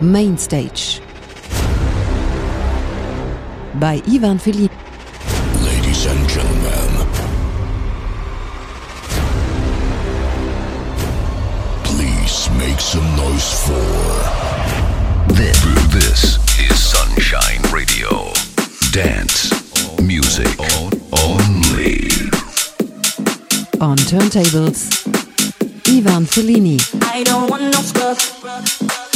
Mainstage by Ivan Philipp. Ladies and Gentlemen, please make some noise for This, this is Sunshine Radio. Dance music only. On turntables, Ivan Fellini. I don't want no scrub.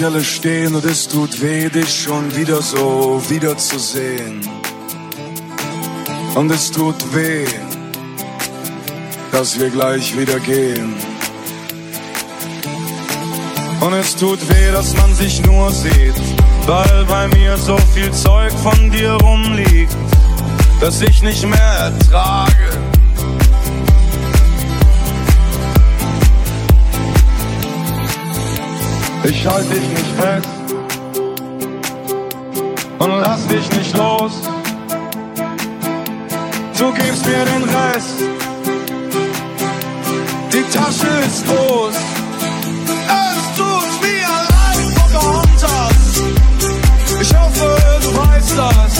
Stelle stehen und es tut weh, dich schon wieder so wiederzusehen. Und es tut weh, dass wir gleich wieder gehen. Und es tut weh, dass man sich nur sieht, weil bei mir so viel Zeug von dir rumliegt, dass ich nicht mehr ertrage. Ich halte dich nicht fest und lass dich nicht los. Du gibst mir den Rest. Die Tasche ist groß. Es tut mir leid, Pocahontas. Ich hoffe, du weißt das.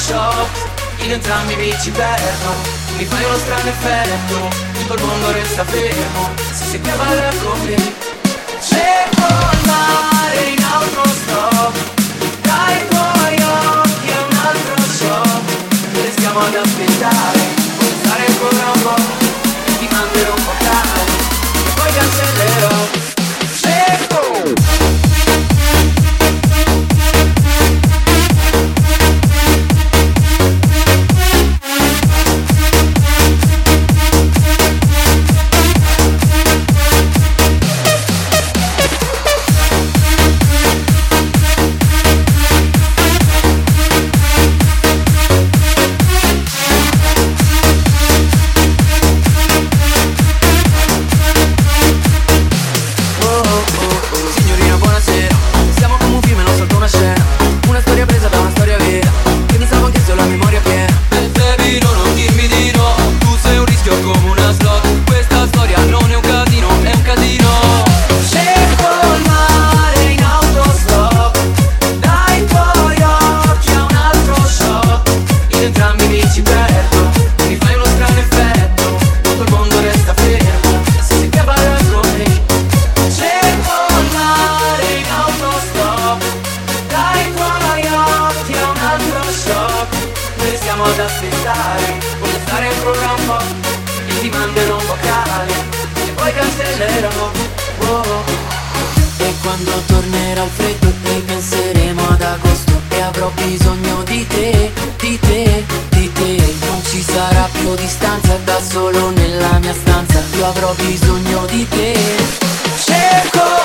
Photoshop In entrambi i bici perdo Mi fai uno strano effetto Tutto il mondo resta fermo Se si cavalla con me. Cerco il mare in autostop Dai tuoi occhi a un altro shop Restiamo ad aspettare. avrò bisogno di te. Cerco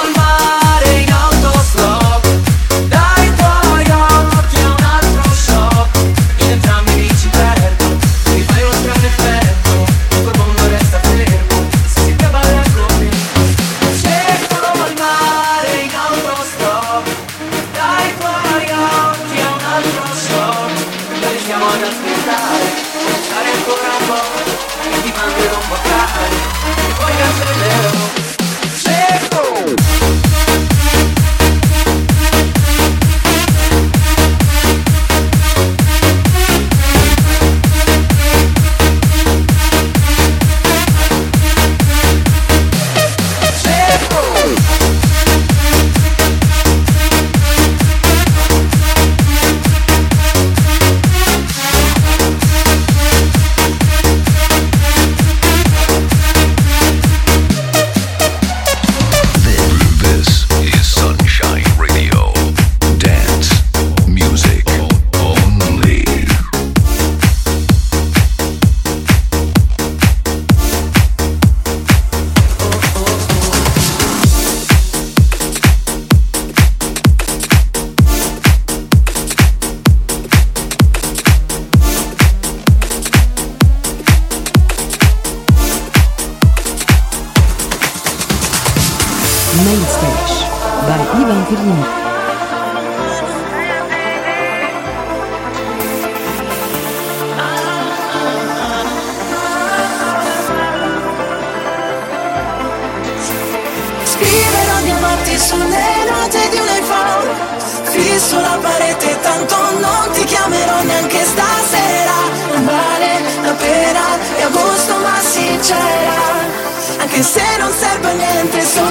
che se non serve a niente sono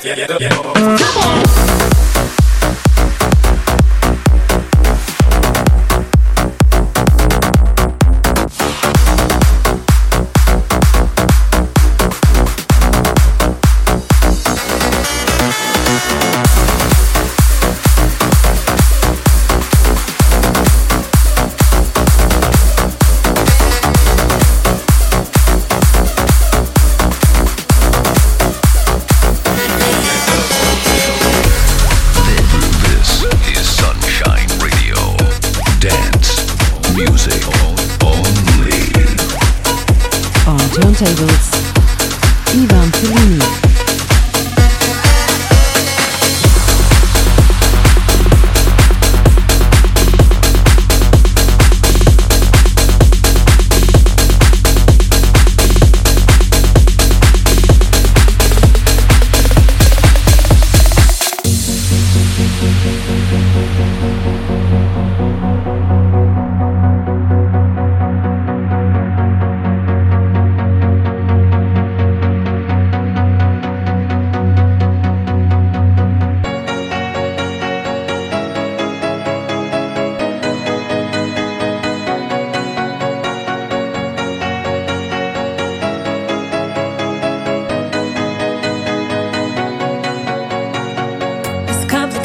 Come on.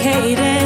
Complicated.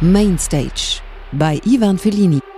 Main Stage by Ivan Fellini.